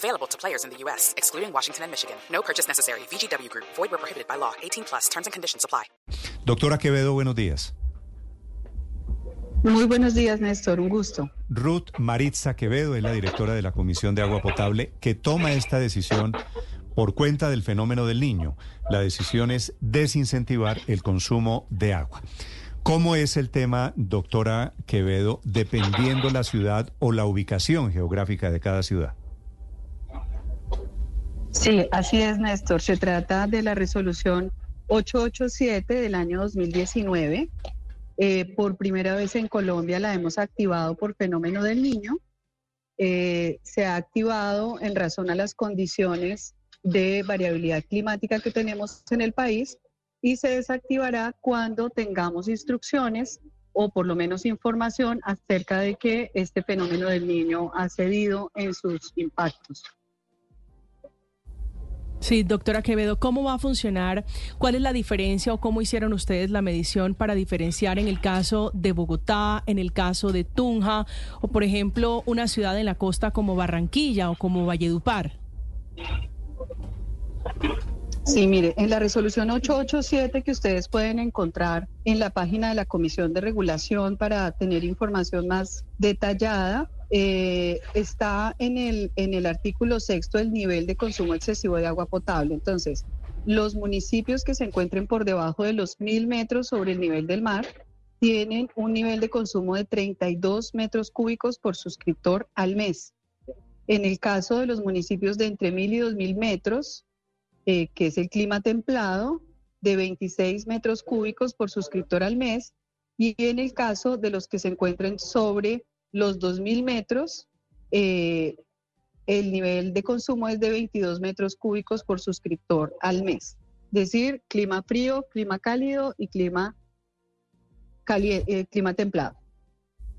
Available to players in the U.S., excluding Washington and Michigan. No purchase necessary. VGW Group. Void where prohibited by law. 18 plus. Terms and conditions apply. Doctora Quevedo, buenos días. Muy buenos días, Néstor. Un gusto. Ruth Maritza Quevedo es la directora de la Comisión de Agua Potable que toma esta decisión por cuenta del fenómeno del niño. La decisión es desincentivar el consumo de agua. ¿Cómo es el tema, doctora Quevedo, dependiendo la ciudad o la ubicación geográfica de cada ciudad? Sí, así es, Néstor. Se trata de la resolución 887 del año 2019. Eh, por primera vez en Colombia la hemos activado por fenómeno del niño. Eh, se ha activado en razón a las condiciones de variabilidad climática que tenemos en el país y se desactivará cuando tengamos instrucciones o por lo menos información acerca de que este fenómeno del niño ha cedido en sus impactos. Sí, doctora Quevedo, ¿cómo va a funcionar? ¿Cuál es la diferencia o cómo hicieron ustedes la medición para diferenciar en el caso de Bogotá, en el caso de Tunja o, por ejemplo, una ciudad en la costa como Barranquilla o como Valledupar? Sí, mire, en la resolución 887 que ustedes pueden encontrar en la página de la Comisión de Regulación para tener información más detallada, eh, está en el, en el artículo sexto el nivel de consumo excesivo de agua potable. Entonces, los municipios que se encuentren por debajo de los mil metros sobre el nivel del mar tienen un nivel de consumo de 32 metros cúbicos por suscriptor al mes. En el caso de los municipios de entre mil y dos mil metros, eh, que es el clima templado, de 26 metros cúbicos por suscriptor al mes. Y en el caso de los que se encuentren sobre los 2.000 metros, eh, el nivel de consumo es de 22 metros cúbicos por suscriptor al mes. Es decir, clima frío, clima cálido y clima, eh, clima templado.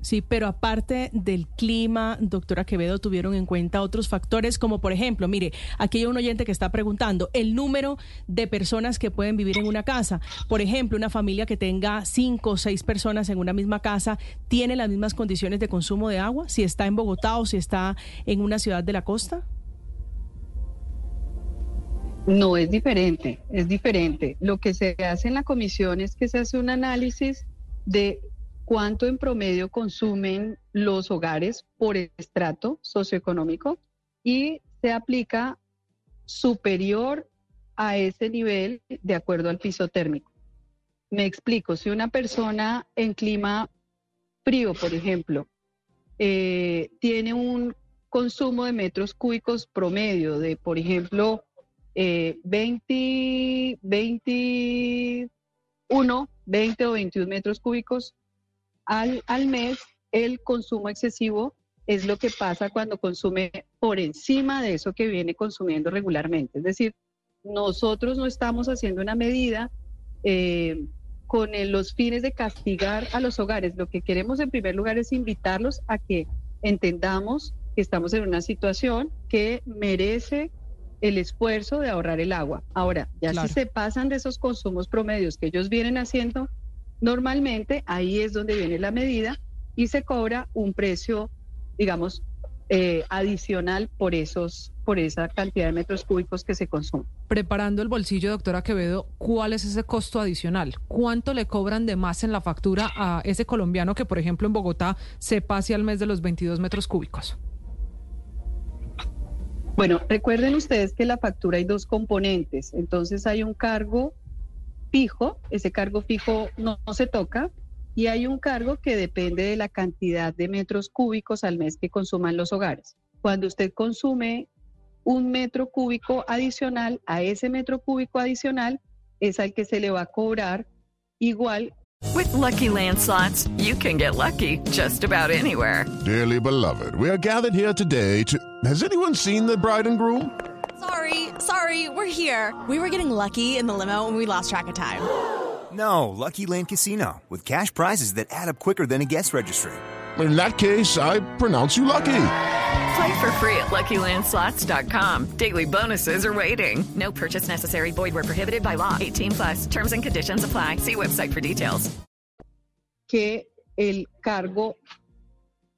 Sí, pero aparte del clima, doctora Quevedo, tuvieron en cuenta otros factores como por ejemplo, mire, aquí hay un oyente que está preguntando el número de personas que pueden vivir en una casa. Por ejemplo, una familia que tenga cinco o seis personas en una misma casa, ¿tiene las mismas condiciones de consumo de agua si está en Bogotá o si está en una ciudad de la costa? No, es diferente, es diferente. Lo que se hace en la comisión es que se hace un análisis de cuánto en promedio consumen los hogares por estrato socioeconómico y se aplica superior a ese nivel de acuerdo al piso térmico. Me explico, si una persona en clima frío, por ejemplo, eh, tiene un consumo de metros cúbicos promedio de, por ejemplo, 20, 21, 20 o 21 metros cúbicos, al, al mes, el consumo excesivo es lo que pasa cuando consume por encima de eso que viene consumiendo regularmente. Es decir, nosotros no estamos haciendo una medida eh, con los fines de castigar a los hogares. Lo que queremos en primer lugar es invitarlos a que entendamos que estamos en una situación que merece el esfuerzo de ahorrar el agua. Ahora, ya si se pasan de esos consumos promedios que ellos vienen haciendo, Normalmente ahí es donde viene la medida y se cobra un precio, digamos, eh, adicional por esos por esa cantidad de metros cúbicos que se consumen. Preparando el bolsillo, doctora Quevedo, ¿cuál es ese costo adicional? ¿Cuánto le cobran de más en la factura a ese colombiano que, por ejemplo, en Bogotá se pase al mes de los 22 metros cúbicos? Bueno, recuerden ustedes que la factura hay dos componentes. Entonces hay un cargo fijo, ese cargo fijo no, se toca, y hay un cargo que depende de la cantidad de metros cúbicos al mes que consuman los hogares. Cuando usted consume un metro cúbico adicional, a ese metro cúbico adicional es al que se le va a cobrar igual. With lucky landslots, you can get lucky just about anywhere. Dearly beloved, we are gathered here today to. Has anyone seen the bride and groom? Sorry, sorry, we're here. We were getting lucky in the limo and we lost track of time. No, Lucky Land Casino, with cash prizes that add up quicker than a guest registry. In that case, I pronounce you lucky. Play for free at LuckyLandSlots.com. Daily bonuses are waiting. No purchase necessary. Void where prohibited by law. 18 plus. Terms and conditions apply. See website for details. Que el cargo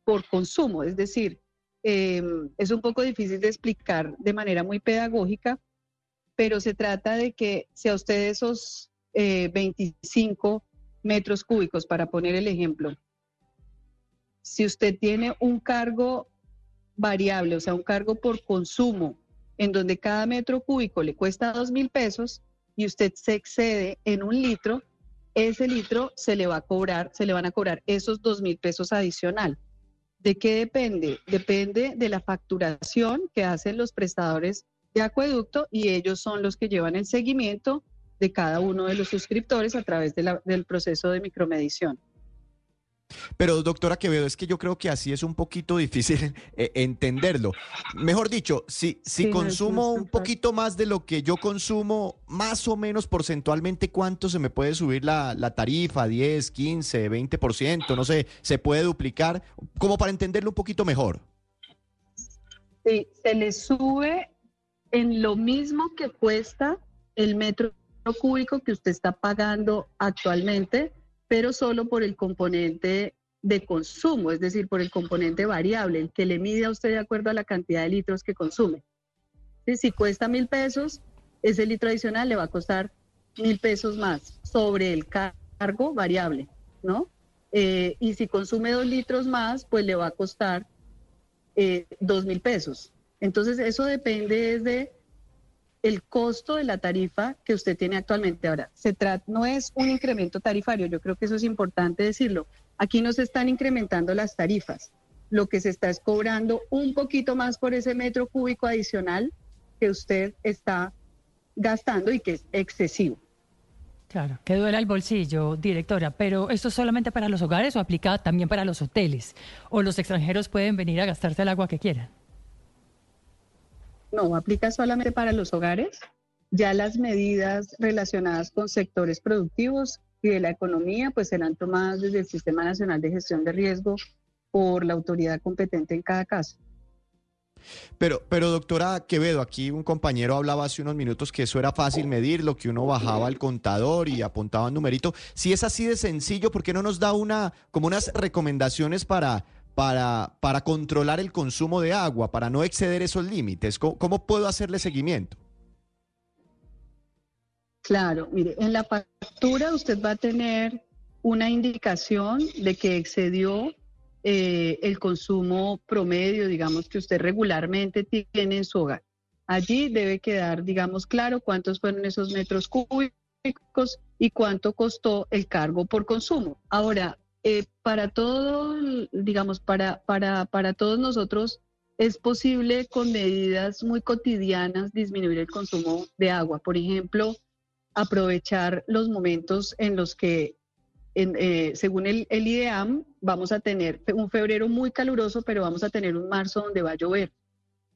por consumo, es decir, eh, es un poco difícil de explicar de manera muy pedagógica, pero se trata de que si a usted esos eh, 25 metros cúbicos, para poner el ejemplo, si usted tiene un cargo variable, o sea, un cargo por consumo, en donde cada metro cúbico le cuesta dos mil pesos y usted se excede en un litro, ese litro se le va a cobrar, se le van a cobrar esos dos mil pesos adicional. ¿De qué depende? Depende de la facturación que hacen los prestadores de acueducto y ellos son los que llevan el seguimiento de cada uno de los suscriptores a través de la, del proceso de micromedición. Pero doctora Quevedo, es que yo creo que así es un poquito difícil eh, entenderlo. Mejor dicho, si, si Sí, consumo no un poquito más de lo que yo consumo, más o menos porcentualmente, ¿cuánto se me puede subir la, la tarifa? ¿10, 15, 20%? No sé, ¿se puede duplicar? Como para entenderlo un poquito mejor. Sí, se le sube en lo mismo que cuesta el metro cúbico que usted está pagando actualmente, pero solo por el componente de consumo, es decir, por el componente variable, el que le mide a usted de acuerdo a la cantidad de litros que consume. Si cuesta mil pesos, ese litro adicional le va a costar mil pesos más sobre el car- cargo variable, ¿no? Eh, y si consume dos litros más, pues le va a costar eh, dos mil pesos. Entonces, eso depende desde el costo de la tarifa que usted tiene actualmente. Ahora, se trata, no es un incremento tarifario, yo creo que eso es importante decirlo. Aquí no se están incrementando las tarifas. Lo que se está es cobrando un poquito más por ese metro cúbico adicional que usted está gastando y que es excesivo. Claro, que duela el bolsillo, directora, pero ¿esto es solamente para los hogares o aplica también para los hoteles? ¿O los extranjeros pueden venir a gastarse el agua que quieran? No, aplica solamente para los hogares. Ya las medidas relacionadas con sectores productivos y de la economía, pues serán tomadas desde el Sistema Nacional de Gestión de Riesgo por la autoridad competente en cada caso. Pero, pero doctora Quevedo, aquí un compañero hablaba hace unos minutos que eso era fácil medir, lo que uno bajaba al contador y apuntaba un numerito. Si es así de sencillo, ¿por qué no nos da una, como unas recomendaciones para, para, para controlar el consumo de agua, para no exceder esos límites? ¿Cómo, puedo hacerle seguimiento? Claro, mire, en la factura usted va a tener una indicación de que excedió eh, el consumo promedio, digamos, que usted regularmente tiene en su hogar. Allí debe quedar, digamos, claro cuántos fueron esos metros cúbicos y cuánto costó el cargo por consumo. Ahora, eh, para todo, digamos, para, para, para todos nosotros es posible con medidas muy cotidianas disminuir el consumo de agua. Por ejemplo, aprovechar los momentos en los que, en, eh, según el, el, IDEAM, vamos a tener un febrero muy caluroso, pero vamos a tener un marzo donde va a llover.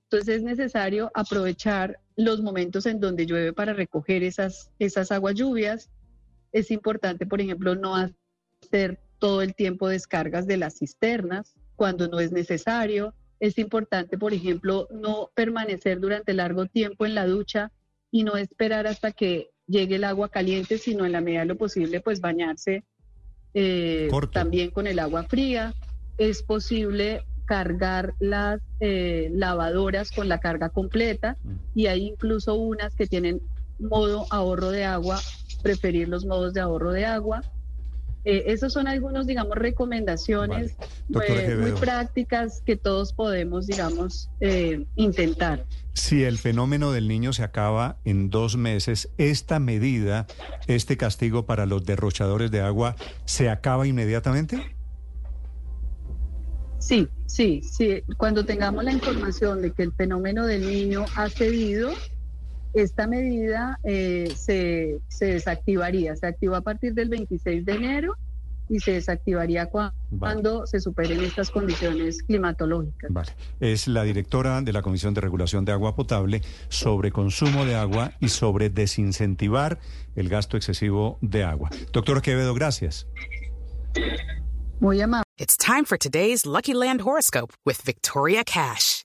Entonces es necesario aprovechar los momentos en donde llueve para recoger esas, esas aguas lluvias. Es importante, por ejemplo, no hacer todo el tiempo descargas de las cisternas cuando no es necesario. Es importante, por ejemplo, no permanecer durante largo tiempo en la ducha y no esperar hasta que llegue el agua caliente, sino en la medida de lo posible, pues bañarse eh, también con el agua fría. Es posible cargar las eh, lavadoras con la carga completa y hay incluso unas que tienen modo ahorro de agua, preferir los modos de ahorro de agua. Eh, esas son algunos, digamos, recomendaciones muy prácticas que todos podemos, digamos, eh, intentar. Si el fenómeno del niño se acaba en dos meses, esta medida, este castigo para los derrochadores de agua, ¿se acaba inmediatamente? Sí, sí, sí. Cuando tengamos la información de que el fenómeno del niño ha cedido, esta medida eh, se, se desactivaría. Se activa a partir del 26 de enero y se desactivaría cua- cuando se superen estas condiciones climatológicas. Vale. Es la directora de la Comisión de Regulación de Agua Potable sobre consumo de agua y sobre desincentivar el gasto excesivo de agua. Doctor Quevedo, gracias. Muy amable. It's time for today's Lucky Land horoscope with Victoria Cash.